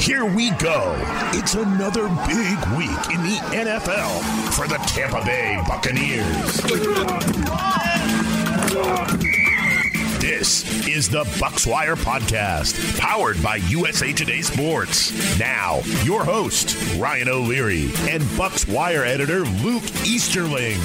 Here we go. It's another big week in the NFL for the Tampa Bay Buccaneers. This is the Bucswire Podcast, powered by USA Today Sports. Now, your host, Ryan O'Leary, and Bucs Wire editor Luke Easterling.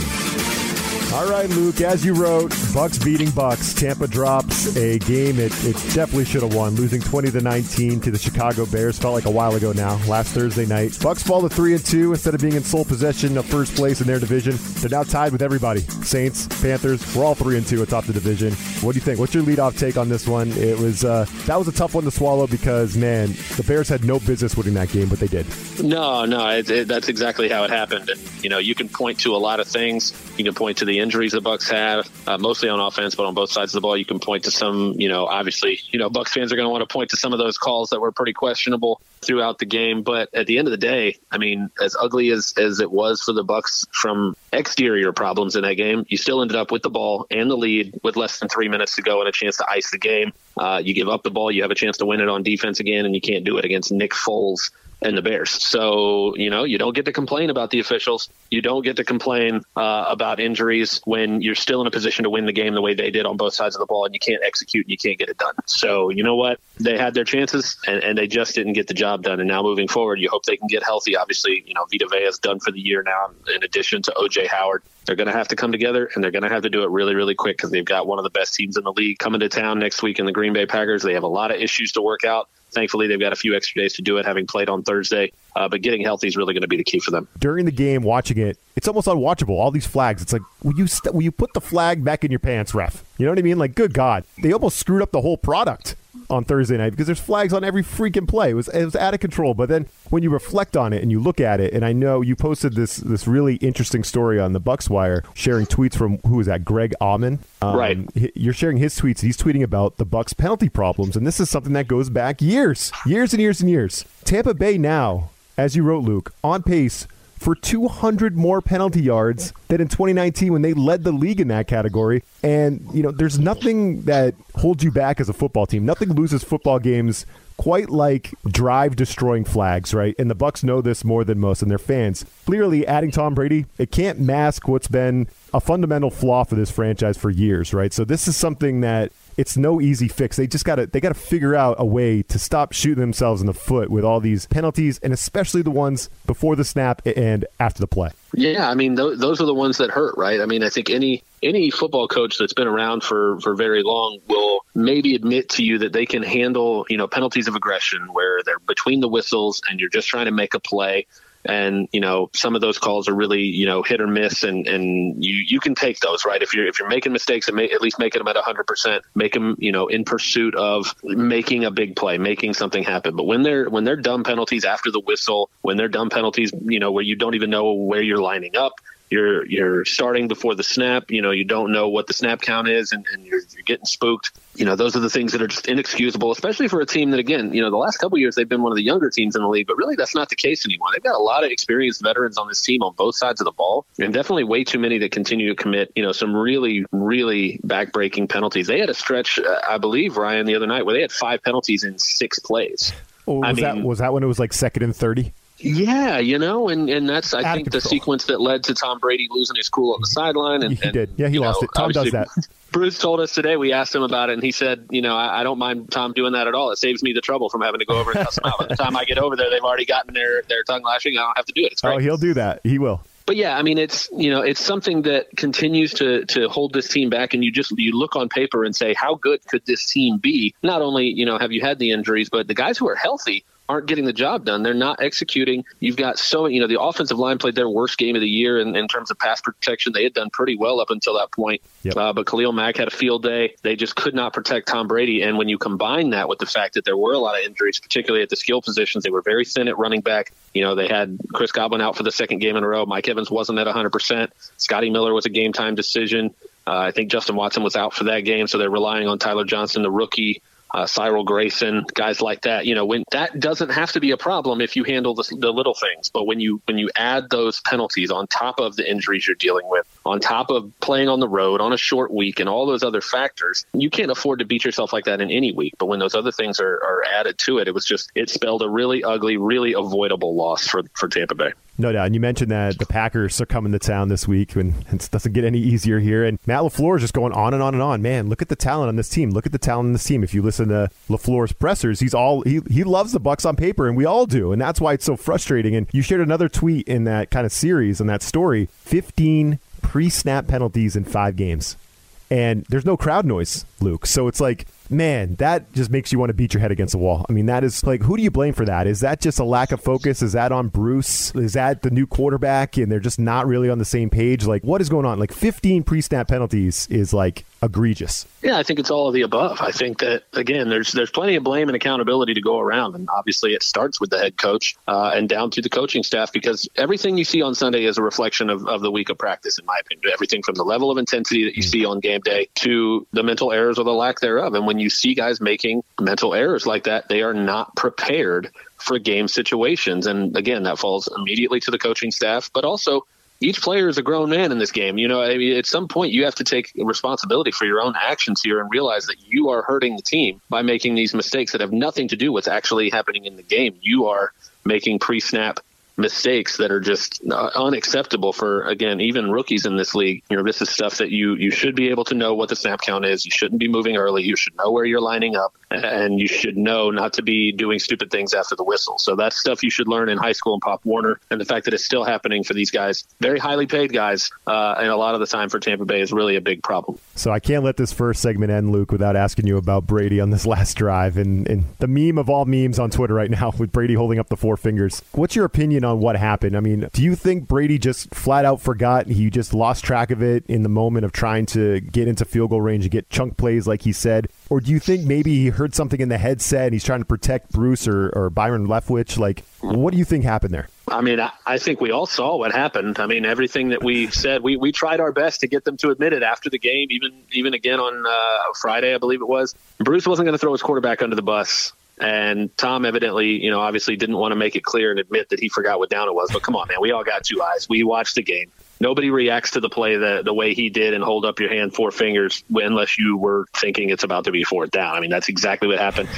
All right, Luke, as you wrote, Bucs beating Bucs. Tampa drops a game it, it definitely should have won, losing 20 to 19 to the Chicago Bears. Felt like a while ago now, last Thursday night. Bucs fall to 3 and 2 instead of being in sole possession of first place in their division. They're now tied with everybody. Saints, Panthers, we're all 3 and 2 atop the division. What do you think? What's your leadoff take on this one? It was uh, that was a tough one to swallow because man, the Bears had no business winning that game, but they did. No, no, it, it, that's exactly how it happened. And you know, you can point to a lot of things. You can point to the injuries the Bucs have, uh, mostly on offense, but on both sides of the ball, you can point to some. You know, obviously, you know, Bucs fans are going to want to point to some of those calls that were pretty questionable throughout the game. But at the end of the day, I mean, as ugly as as it was for the Bucs from exterior problems in that game, you still ended up with the ball and the lead with less than three minutes to go and a chance to ice the game. Uh, you give up the ball, you have a chance to win it on defense again, and you can't do it against Nick Foles and the Bears. So, you know, you don't get to complain about the officials. You don't get to complain uh, about injuries when you're still in a position to win the game the way they did on both sides of the ball and you can't execute and you can't get it done. So, you know what? They had their chances and, and they just didn't get the job done. And now moving forward, you hope they can get healthy. Obviously, you know, Vita Vea is done for the year now, in addition to OJ Howard. They're going to have to come together and they're going to have to do it really, really quick because they've got one of the best teams in the league coming to town next week in the Green Bay Packers. They have a lot of issues to work out. Thankfully, they've got a few extra days to do it, having played on Thursday. Uh, but getting healthy is really going to be the key for them. During the game, watching it, it's almost unwatchable. All these flags. It's like, will you st- will you put the flag back in your pants, ref? You know what I mean? Like, good God, they almost screwed up the whole product on Thursday night because there's flags on every freaking play. It was it was out of control. But then when you reflect on it and you look at it, and I know you posted this this really interesting story on the Bucs Wire, sharing tweets from who is that? Greg Auman. Um, right. You're sharing his tweets. He's tweeting about the Bucs penalty problems, and this is something that goes back years, years and years and years. Tampa Bay now, as you wrote, Luke, on pace for 200 more penalty yards than in 2019 when they led the league in that category. And, you know, there's nothing that holds you back as a football team. Nothing loses football games quite like drive destroying flags, right? And the Bucs know this more than most and their fans. Clearly adding Tom Brady, it can't mask what's been a fundamental flaw for this franchise for years, right? So this is something that it's no easy fix. They just got to they got to figure out a way to stop shooting themselves in the foot with all these penalties, and especially the ones before the snap and after the play. Yeah, I mean th- those are the ones that hurt, right? I mean, I think any any football coach that's been around for for very long will maybe admit to you that they can handle you know penalties of aggression where they're between the whistles and you're just trying to make a play and you know some of those calls are really you know hit or miss and and you you can take those right? If you're if you're making mistakes and at least making them at 100% make them you know in pursuit of making a big play making something happen. But when they're when they're dumb penalties after the whistle when they're dumb penalties you know where you don't even know where you're lining up you're you're starting before the snap. You know, you don't know what the snap count is, and, and you're, you're getting spooked. You know, those are the things that are just inexcusable, especially for a team that, again, you know, the last couple years they've been one of the younger teams in the league, but really that's not the case anymore. They've got a lot of experienced veterans on this team on both sides of the ball, and definitely way too many that continue to commit, you know, some really, really backbreaking penalties. They had a stretch, uh, I believe, Ryan, the other night where they had five penalties in six plays. Oh, was I mean, that was that when it was like second and thirty? Yeah, you know, and, and that's I think the sequence that led to Tom Brady losing his cool on the sideline. And, he did. Yeah, he lost know, it. Tom does that. Bruce told us today. We asked him about it, and he said, "You know, I, I, don't mind Tom doing that at all. It saves me the trouble from having to go over and cuss him out. By the time I get over there, they've already gotten their their tongue lashing. I don't have to do it. oh, he'll do that. He will." But yeah, I mean, it's you know, it's something that continues to to hold this team back, and you just you look on paper and say, how good could this team be? Not only you know have you had the injuries, but the guys who are healthy aren't getting the job done. They're not executing. You've got so you know the offensive line played their worst game of the year in, in terms of pass protection. They had done pretty well up until that point, yep. uh, but Khalil Mack had a field day. They just could not protect Tom Brady. And when you combine that with the fact that there were a lot of injuries, particularly at the skill positions, they were very thin at running back. You know they had Chris Godwin out for the second game in a row. Mike Evans wasn't at 100. percent Scotty Miller was a game time decision. Uh, I think Justin Watson was out for that game, so they're relying on Tyler Johnson, the rookie uh, Cyril Grayson, guys like that. You know, when that doesn't have to be a problem if you handle the, the little things, but when you when you add those penalties on top of the injuries you're dealing with, on top of playing on the road on a short week, and all those other factors, you can't afford to beat yourself like that in any week. But when those other things are, are added to it, it was just it spelled a really ugly, really avoidable loss for for Tampa Bay. No doubt. And you mentioned that the Packers are coming to town this week, and it doesn't get any easier here. And Matt LaFleur is just going on and on and on. Man, look at the talent on this team. Look at the talent on this team. If you listen to LaFleur's pressers, he's all he, he loves the Bucs on paper, and we all do. And that's why it's so frustrating. And you shared another tweet in that kind of series and that story 15 pre snap penalties in five games. And there's no crowd noise, Luke. So it's like man, that just makes you want to beat your head against the wall. I mean, that is like, who do you blame for that? Is that just a lack of focus? Is that on Bruce? Is that the new quarterback and they're just not really on the same page? Like, what is going on? Like, 15 pre snap penalties is like egregious. Yeah, I think it's all of the above. I think that again, there's there's plenty of blame and accountability to go around, and obviously it starts with the head coach uh, and down through the coaching staff because everything you see on Sunday is a reflection of, of the week of practice, in my opinion. Everything from the level of intensity that you see on game day to the mental errors or the lack thereof, and when you see guys making mental errors like that, they are not prepared for game situations. And again, that falls immediately to the coaching staff, but also each player is a grown man in this game. You know, I mean, at some point you have to take responsibility for your own actions here and realize that you are hurting the team by making these mistakes that have nothing to do with actually happening in the game. You are making pre-snap mistakes that are just uh, unacceptable for again even rookies in this league you know this is stuff that you you should be able to know what the snap count is you shouldn't be moving early you should know where you're lining up and you should know not to be doing stupid things after the whistle so that's stuff you should learn in high school and pop warner and the fact that it's still happening for these guys very highly paid guys uh, and a lot of the time for tampa bay is really a big problem so i can't let this first segment end luke without asking you about brady on this last drive and, and the meme of all memes on twitter right now with brady holding up the four fingers what's your opinion on what happened. I mean, do you think Brady just flat out forgot? He just lost track of it in the moment of trying to get into field goal range and get chunk plays like he said? Or do you think maybe he heard something in the headset and he's trying to protect Bruce or, or Byron Leftwich? Like, what do you think happened there? I mean, I, I think we all saw what happened. I mean, everything that we said, we, we tried our best to get them to admit it after the game, even even again on uh, Friday, I believe it was. Bruce wasn't going to throw his quarterback under the bus. And Tom evidently, you know, obviously didn't want to make it clear and admit that he forgot what down it was. But come on, man, we all got two eyes. We watched the game. Nobody reacts to the play the, the way he did and hold up your hand four fingers unless you were thinking it's about to be fourth down. I mean, that's exactly what happened.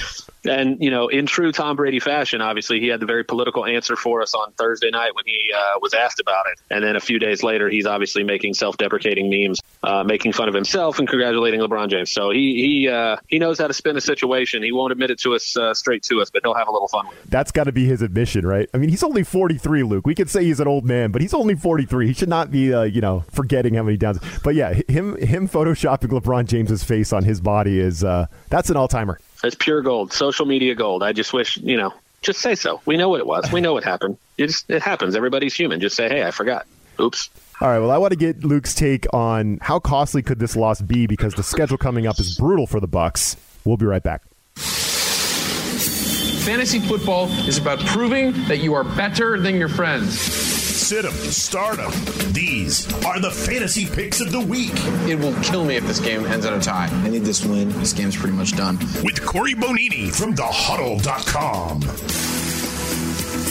And, you know, in true Tom Brady fashion, obviously, he had the very political answer for us on Thursday night when he uh, was asked about it. And then a few days later, he's obviously making self deprecating memes, uh, making fun of himself and congratulating LeBron James. So he he uh, he knows how to spin a situation. He won't admit it to us uh, straight to us, but he'll have a little fun with it. That's got to be his admission, right? I mean, he's only 43, Luke. We could say he's an old man, but he's only 43. He should not be, uh, you know, forgetting how many downs. But yeah, him him photoshopping LeBron James's face on his body is uh, that's an all timer. It's pure gold, social media gold. I just wish, you know, just say so. We know what it was. We know what happened. It just it happens. Everybody's human. Just say, hey, I forgot. Oops. All right. Well, I want to get Luke's take on how costly could this loss be because the schedule coming up is brutal for the Bucs. We'll be right back. Fantasy football is about proving that you are better than your friends sit 'em, start 'em. These are the fantasy picks of the week. It will kill me if this game ends in a tie. I need this win. This game's pretty much done. With Corey Bonini from thehuddle.com.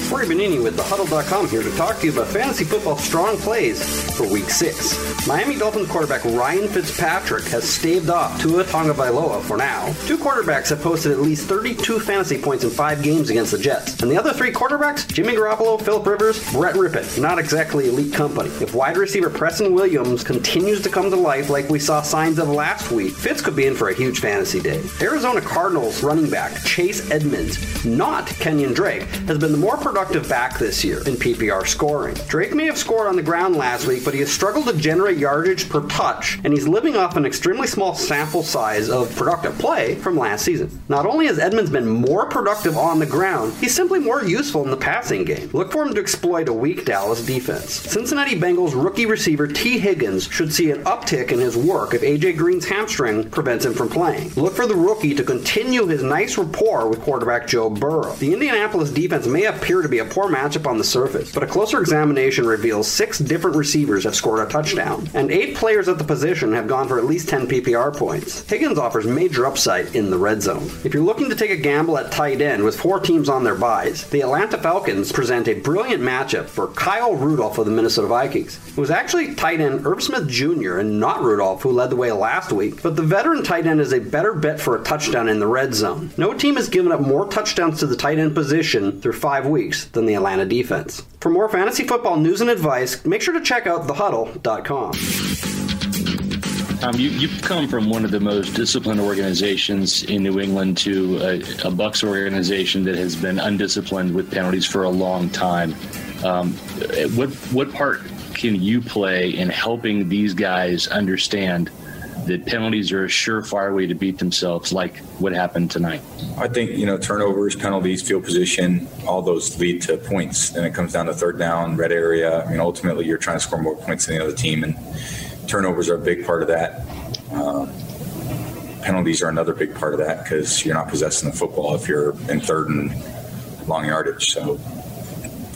Corey Bonini with TheHuddle.com here to talk to you about fantasy football strong plays for Week 6. Miami Dolphins quarterback Ryan Fitzpatrick has staved off Tua Tagovailoa for now. Two quarterbacks have posted at least 32 fantasy points in five games against the Jets. And the other three quarterbacks, Jimmy Garoppolo, Philip Rivers, Brett Rypien. Not exactly elite company. If wide receiver Preston Williams continues to come to life like we saw signs of last week, Fitz could be in for a huge fantasy day. Arizona Cardinals running back Chase Edmonds, not Kenyan Drake, has been the more productive back this year in PPR scoring. Drake may have scored on the ground last week, but he has struggled to generate yardage per touch, and he's living off an extremely small sample size of productive play from last season. Not only has Edmonds been more productive on the ground, he's simply more useful in the passing game. Look for him to exploit a weak Dallas defense. Cincinnati Bengals rookie receiver Tee Higgins should see an uptick in his work if AJ Green's hamstring prevents him from playing. Look for the rookie to continue his nice rapport with quarterback Joe Burrow. The Indianapolis defense may appear to be a poor matchup on the surface, but a closer examination reveals six different receivers receivers have scored a touchdown, and eight players at the position have gone for at least 10 PPR points. Higgins offers major upside in the red zone. If you're looking to take a gamble at tight end with four teams on their byes, the Atlanta Falcons present a brilliant matchup for Kyle Rudolph of the Minnesota Vikings. It was actually tight end Irv Smith Jr. and not Rudolph who led the way last week, but the veteran tight end is a better bet for a touchdown in the red zone. No team has given up more touchdowns to the tight end position through five weeks than the Atlanta defense. For more fantasy football news and advice, make sure to check out thehuddle.com. Um, you, you've come from one of the most disciplined organizations in New England to a, a Bucs organization that has been undisciplined with penalties for a long time. Um, what what part can you play in helping these guys understand that penalties are a surefire way to beat themselves, like what happened tonight? I think you know turnovers, penalties, field position, all those lead to points. Then it comes down to third down, red area. I mean, ultimately, you're trying to score more points than the other team, and turnovers are a big part of that. Um, penalties are another big part of that because you're not possessing the football if you're in third and long yardage. So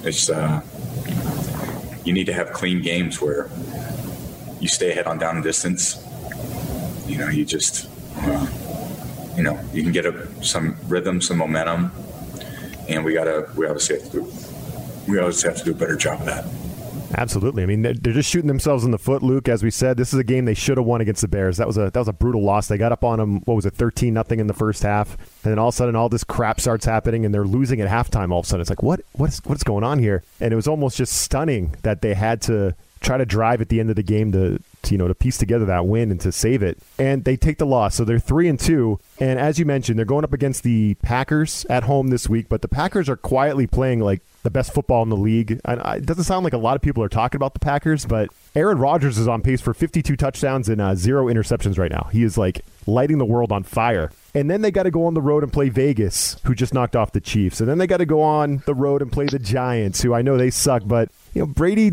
it's uh, you need to have clean games where you stay ahead on down and distance. You know, you just uh, you know you can get a, some rhythm, some momentum, and we gotta we obviously have to do we always have to do a better job of that. Absolutely. I mean, they're, they're just shooting themselves in the foot, Luke. As we said, this is a game they should have won against the Bears. That was a that was a brutal loss. They got up on them. What was it, thirteen nothing in the first half, and then all of a sudden, all this crap starts happening, and they're losing at halftime. All of a sudden, it's like, what what's what's going on here? And it was almost just stunning that they had to try to drive at the end of the game to, to, you know to piece together that win and to save it. And they take the loss, so they're three and two. And as you mentioned, they're going up against the Packers at home this week. But the Packers are quietly playing like the best football in the league. And it doesn't sound like a lot of people are talking about the Packers, but Aaron Rodgers is on pace for 52 touchdowns and uh, zero interceptions right now. He is like lighting the world on fire. And then they got to go on the road and play Vegas, who just knocked off the Chiefs. And then they got to go on the road and play the Giants, who I know they suck, but you know Brady,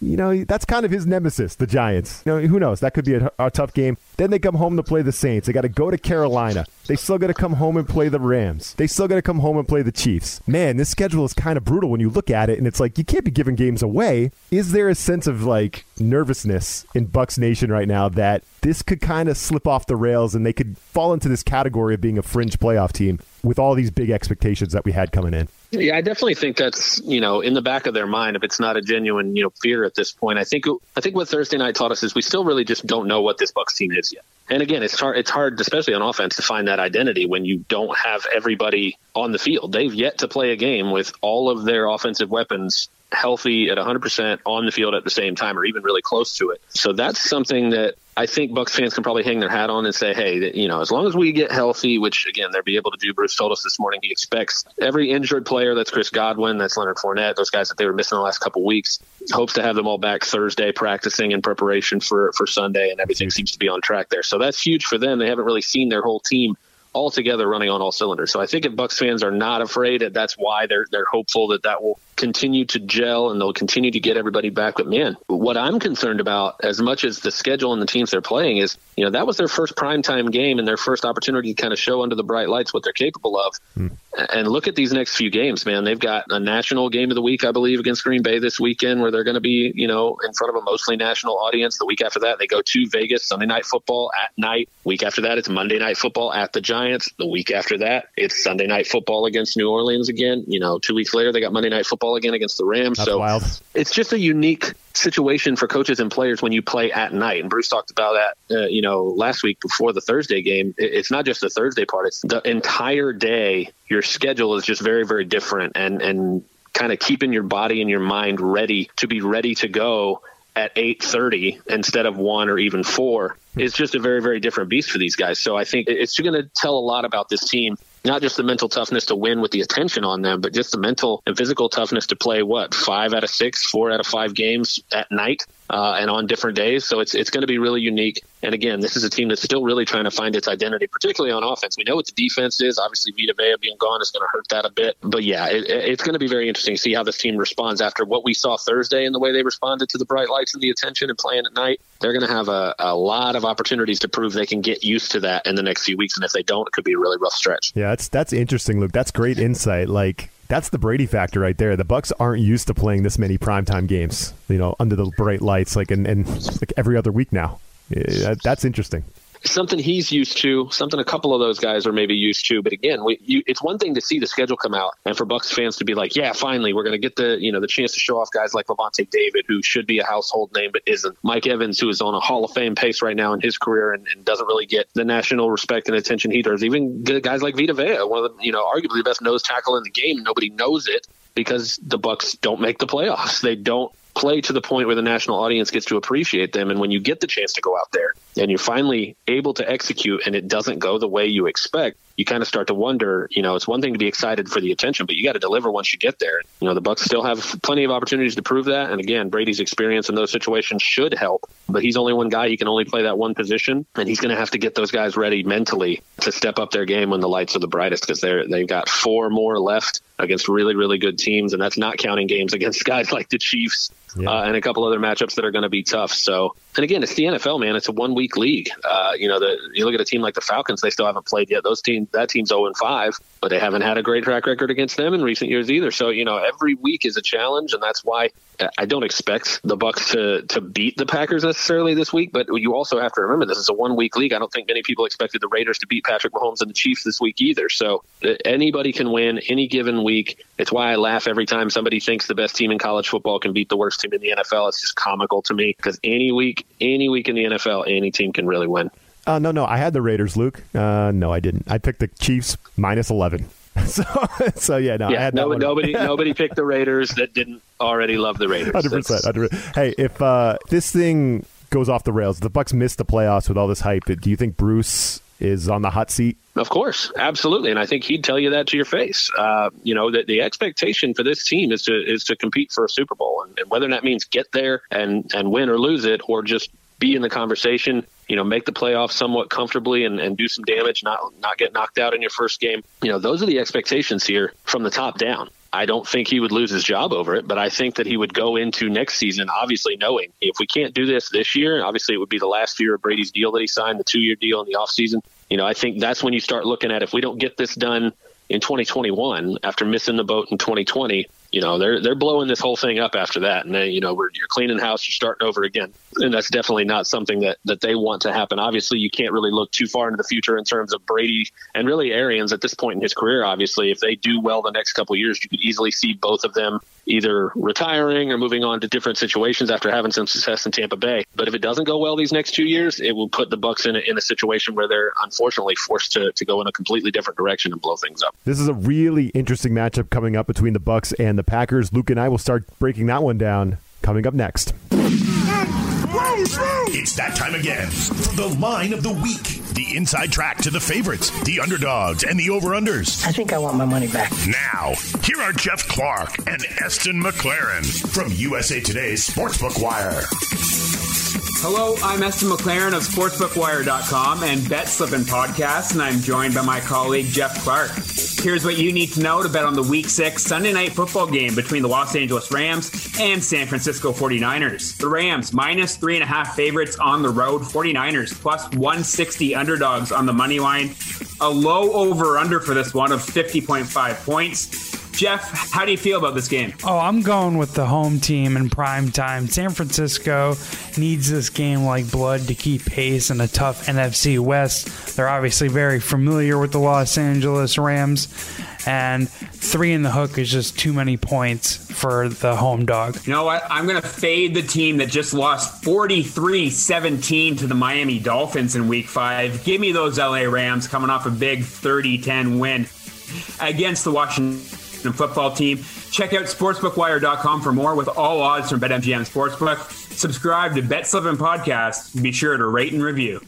you know that's kind of his nemesis, the Giants. You know who knows? That could be a, a tough game. Then they come home to play the Saints. They got to go to Carolina. They still got to come home and play the Rams. They still got to come home and play the Chiefs. Man, this schedule is kind of brutal when you look at it, and it's like you can't be giving games away. Is there a sense of like nervousness in Bucs Nation right now that this could kind of slip off the rails and they could fall into this category of being a fringe playoff team with all these big expectations that we had coming in? Yeah, I definitely think that's you know in the back of their mind if it's not a genuine you know fear at this point. I think I think what Thursday night taught us is we still really just don't know what this Bucs team is yet. And again, it's hard it's hard especially on offense to find that identity when you don't have everybody on the field. They've yet to play a game with all of their offensive weapons healthy at 100% on the field at the same time or even really close to it. So that's something that I think Bucs fans can probably hang their hat on and say, hey, you know, as long as we get healthy, which again they'll be able to do. Bruce told us this morning he expects every injured player. That's Chris Godwin, that's Leonard Fournette, those guys that they were missing the last couple weeks. Hopes to have them all back Thursday, practicing in preparation for for Sunday, and everything seems to be on track there. So that's huge for them. They haven't really seen their whole team all together running on all cylinders. So I think if Bucs fans are not afraid, that's why they're they're hopeful that that will continue to gel and they'll continue to get everybody back. But man, what I'm concerned about, as much as the schedule and the teams they're playing, is you know that was their first primetime game and their first opportunity to kind of show under the bright lights what they're capable of. Hmm. And look at these next few games, man. They've got a national game of the week, I believe, against Green Bay this weekend, where they're going to be you know in front of a mostly national audience. The week after that, they go to Vegas Sunday night football at night. Week after that, it's Monday night football at the Giants. The week after that, it's Sunday night football against New Orleans again. You know, two weeks later, they got Monday night football again against the Rams. That's so wild. it's just a unique situation for coaches and players when you play at night. And Bruce talked about that, uh, you know, last week before the Thursday game. It's not just the Thursday part; it's the entire day. Your schedule is just very, very different, and and kind of keeping your body and your mind ready to be ready to go at 8:30 instead of 1 or even 4 is just a very very different beast for these guys. So I think it's going to tell a lot about this team not just the mental toughness to win with the attention on them, but just the mental and physical toughness to play what five out of six, four out of five games at night uh, and on different days. So it's it's going to be really unique. And again, this is a team that's still really trying to find its identity, particularly on offense. We know what the defense is. Obviously, Vita Vea being gone is going to hurt that a bit. But yeah, it, it's going to be very interesting to see how this team responds after what we saw Thursday and the way they responded to the bright lights and the attention and playing at night. They're going to have a, a lot of opportunities to prove they can get used to that in the next few weeks. And if they don't, it could be a really rough stretch. Yeah, that's that's interesting, Luke. That's great insight. Like That's the Brady factor right there. The Bucs aren't used to playing this many primetime games, you know, under the bright lights, like and, and like every other week now. That's interesting something he's used to, something a couple of those guys are maybe used to. But again, we, you, it's one thing to see the schedule come out, and for Bucs fans to be like, "Yeah, finally, we're going to get the you know the chance to show off guys like Lavonte David, who should be a household name but isn't. Mike Evans, who is on a Hall of Fame pace right now in his career and, and doesn't really get the national respect and attention he does. Even guys like Vita Vea, one of the you know arguably the best nose tackle in the game, nobody knows it because the Bucs don't make the playoffs. They don't play to the point where the national audience gets to appreciate them. And when you get the chance to go out there and you're finally able to execute and it doesn't go the way you expect, you kind of start to wonder, you know, it's one thing to be excited for the attention, but you got to deliver once you get there. You know, the Bucs still have plenty of opportunities to prove that. And again, Brady's experience in those situations should help, but he's only one guy. He can only play that one position, and he's going to have to get those guys ready mentally to step up their game when the lights are the brightest because they're they've got four more left against really really good teams, and that's not counting games against guys like the Chiefs yeah. uh, and a couple other matchups that are going to be tough. So, and again, it's the NFL, man. It's a one week league. Uh, you know, the, you look at a team like the Falcons; they still haven't played yet. Those that team's zero and five, but they haven't had a great track record against them in recent years either. So, you know, every week is a challenge, and that's why I don't expect the Bucs to to beat the Packers necessarily this week. But you also have to remember this is a one week league. I don't think many people expected the Raiders to beat Patrick Mahomes and the Chiefs this week either. So uh, anybody can win any given week. It's why I laugh every time somebody thinks the best team in college football can beat the worst team in the NFL. It's just comical to me because any week, any week in the NFL, any team can really win. Uh, no, no, I had the Raiders, Luke. Uh, no, I didn't. I picked the Chiefs minus eleven. So, so yeah, no, yeah, no, nobody, nobody picked the Raiders that didn't already love the Raiders. Hundred percent. Hey, if uh, this thing goes off the rails, the Bucs miss the playoffs with all this hype. Do you think Bruce is on the hot seat? Of course, absolutely, and I think he'd tell you that to your face. Uh, you know that the expectation for this team is to is to compete for a Super Bowl, and, and whether that means get there and and win or lose it, or just be in the conversation, you know, make the playoffs somewhat comfortably and, and do some damage, not not get knocked out in your first game. You know, those are the expectations here from the top down. I don't think he would lose his job over it, but I think that he would go into next season obviously knowing if we can't do this this year, obviously it would be the last year of Brady's deal that he signed, the two year deal in the offseason. You know, I think that's when you start looking at if we don't get this done in 2021 after missing the boat in 2020, you know they're they're blowing this whole thing up after that, and they, you know we're, you're cleaning house, you're starting over again, and that's definitely not something that that they want to happen. Obviously, you can't really look too far into the future in terms of Brady and really Arians at this point in his career. Obviously, if they do well the next couple years, you could easily see both of them either retiring or moving on to different situations after having some success in Tampa Bay. But if it doesn't go well these next two years, it will put the Bucs in a, in a situation where they're unfortunately forced to, to go in a completely different direction and blow things up. This is a really interesting matchup coming up between the Bucs and the Packers. Luke and I will start breaking that one down coming up next. It's that time again for the line of the week. The inside track to the favorites, the underdogs, and the over-unders. I think I want my money back. Now, here are Jeff Clark and Eston McLaren from USA Today's Sportsbook Wire. Hello, I'm Esther McLaren of SportsbookWire.com and Bet Slippin' Podcast, and I'm joined by my colleague Jeff Clark. Here's what you need to know to bet on the Week 6 Sunday night football game between the Los Angeles Rams and San Francisco 49ers. The Rams, minus three and a half favorites on the road, 49ers, plus 160 underdogs on the money line. A low over under for this one of 50.5 points. Jeff, how do you feel about this game? Oh, I'm going with the home team in prime time. San Francisco needs this game like blood to keep pace in a tough NFC West. They're obviously very familiar with the Los Angeles Rams, and three in the hook is just too many points for the home dog. You know what? I'm going to fade the team that just lost 43 17 to the Miami Dolphins in week five. Give me those LA Rams coming off a big 30 10 win against the Washington football team. Check out sportsbookwire.com for more with all odds from BetMGM Sportsbook. Subscribe to Bet Slippin' Podcast. Be sure to rate and review.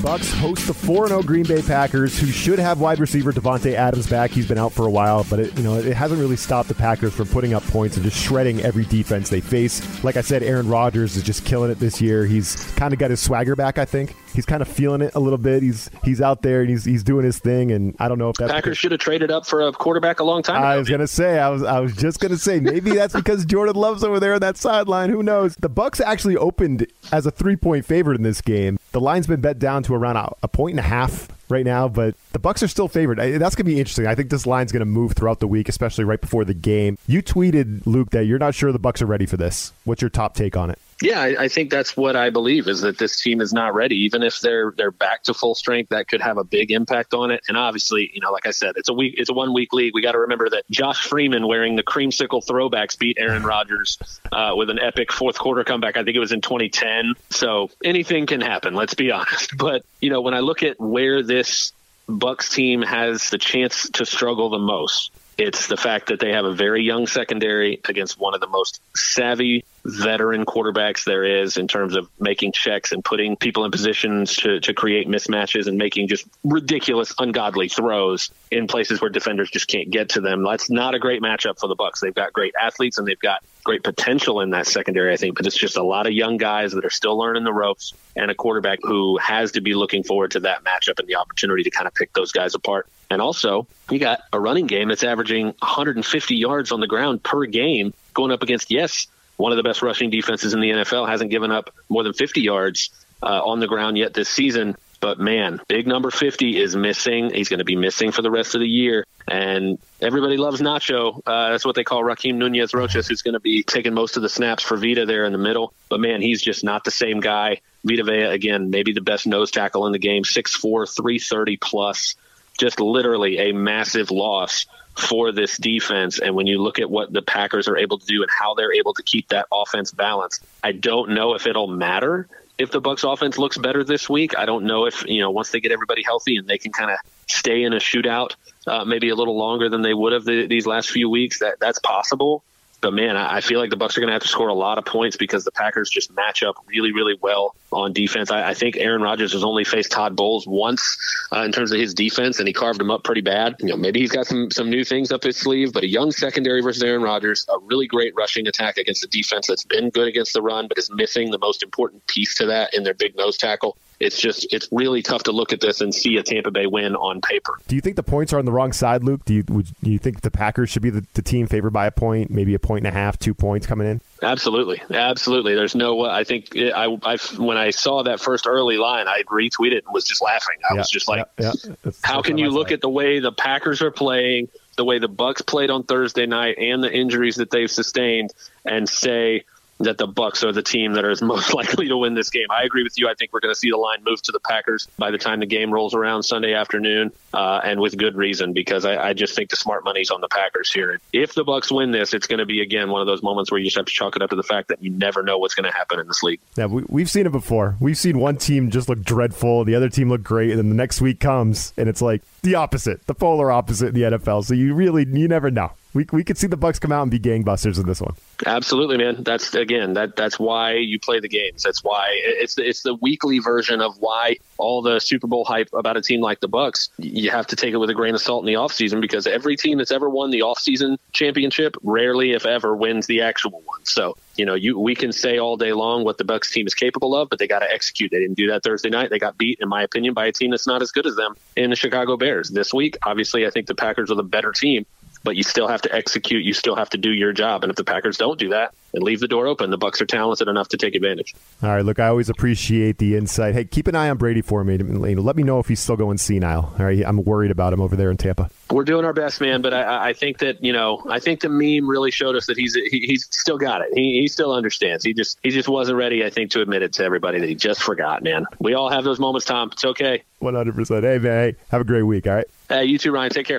Bucs host the 4-0 Green Bay Packers, who should have wide receiver Davante Adams back. He's been out for a while, but it, you know it hasn't really stopped the Packers from putting up points and just shredding every defense they face. Like I said, Aaron Rodgers is just killing it this year. He's kind of got his swagger back. I think he's kind of feeling it a little bit. He's he's out there and he's he's doing his thing. And I don't know if that Packers should have traded up for a quarterback a long time ago. I was gonna say I was I was just gonna say maybe that's because Jordan Love's over there on that sideline. Who knows? The Bucs actually opened as a three point favorite in this game. The line's been bet down to around a, a point and a half right now, but the Bucs are still favored. I, that's going to be interesting. I think this line's going to move throughout the week, especially right before the game. You tweeted Luke that you're not sure the Bucs are ready for this. What's your top take on it? Yeah, I, I, think that's what I believe is that this team is not ready. Even if they're they're back to full strength, that could have a big impact on it. And obviously, you know, like I said, it's a week, it's a one week league. We got to remember that Josh Freeman wearing the creamsicle throwbacks beat Aaron Rodgers uh, with an epic fourth quarter comeback. I think it was in 2010. So anything can happen. Let's be honest. But you know, when I look at where this Bucs team has the chance to struggle the most. It's the fact that they have a very young secondary against one of the most savvy veteran quarterbacks there is in terms of making checks and putting people in positions to, to create mismatches and making just ridiculous, ungodly throws in places where defenders just can't get to them. That's not a great matchup for the Bucs. They've got great athletes and they've got great potential in that secondary, I think, but it's just a lot of young guys that are still learning the ropes and a quarterback who has to be looking forward to that matchup and the opportunity to kind of pick those guys apart. And also, you got a running game that's averaging 150 yards on the ground per game going up against, yes, one of the best rushing defenses in the NFL, hasn't given up more than 50 yards uh, on the ground yet this season. But man, big number 50 is missing. He's going to be missing for the rest of the year. And everybody loves Nacho. Uh, that's what they call Rakeem Nunez Roches, who's going to be taking most of the snaps for Vita there in the middle. But man, he's just not the same guy. Vita Vea, again, maybe the best nose tackle in the game, 6'4, 330 plus. Just literally a massive loss for this defense. And when you look at what the Packers are able to do and how they're able to keep that offense balanced, I don't know if it'll matter if the Bucs offense looks better this week. I don't know if, you know, once they get everybody healthy and they can kind of stay in a shootout uh, maybe a little longer than they would have the, these last few weeks, that that's possible. But man, I feel like the Bucs are going to have to score a lot of points because the Packers just match up really, really well on defense. I, I think Aaron Rodgers has only faced Todd Bowles once uh, in terms of his defense, and he carved him up pretty bad. You know, maybe he's got some some new things up his sleeve, but a young secondary versus Aaron Rodgers, a really great rushing attack against a defense that's been good against the run, but is missing the most important piece to that in their big nose tackle it's just it's really tough to look at this and see a Tampa Bay win on paper. Do you think the points are on the wrong side, Luke? Do you would, do you think the Packers should be the, the, team favored by a point, maybe a point and a half, two points coming in? Absolutely, absolutely. There's no. I think I, I when I saw that first early line, I retweeted and was just laughing. I yeah, was just like, yeah, yeah. how can you look at the way the Packers are playing, the way the Bucs played on Thursday night, and the injuries that they've sustained, and say that the Bucs are the team that is most likely to win this game. I agree with you. I think we're going to see the line move to the Packers by the time the game rolls around Sunday afternoon, uh, and with good reason because I, I, just think the smart money's on the Packers here. If the Bucs win this, it's going to be again one of those moments where you just have to chalk it up to the fact that you never know what's going to happen in this league. Yeah, we, have seen it before. We've seen one team just look dreadful, the other team look great, and then the next week comes and it's like the opposite, the polar opposite in the NFL. So you really you never know we we could see the Bucs come out and be gangbusters in this one. Absolutely, man. That's again that that's why you play the games. That's why it's the, it's the weekly version of why all the Super Bowl hype about a team like the Bucs. You have to take it with a grain of salt in the offseason because every team that's ever won the offseason championship rarely, if ever, wins the actual one. So you know, you we can say all day long what the Bucs team is capable of, but they got to execute. They didn't do that Thursday night. They got beat, in my opinion, by a team that's not as good as them in the Chicago Bears this week. Obviously, I think the Packers are the better team, but you still have to execute. You still have to do your job. And if the Packers don't do that and leave the door open, the Bucs are talented enough to take advantage. All right, look, I always appreciate the insight. Hey, keep an eye on Brady for me. Let me know if he's still going senile. All right, I'm worried about him over there in Tampa. We're doing our best, man. But I, I think that you know, I think the meme really showed us that he's he, he's still got it. He, he still understands. He just he just wasn't ready, I think, to admit it to everybody that he just forgot. Man, we all have those moments, Tom. It's okay. 100. percent Hey, man. Hey, have a great week. All right. Hey, you too, Ryan. Take care.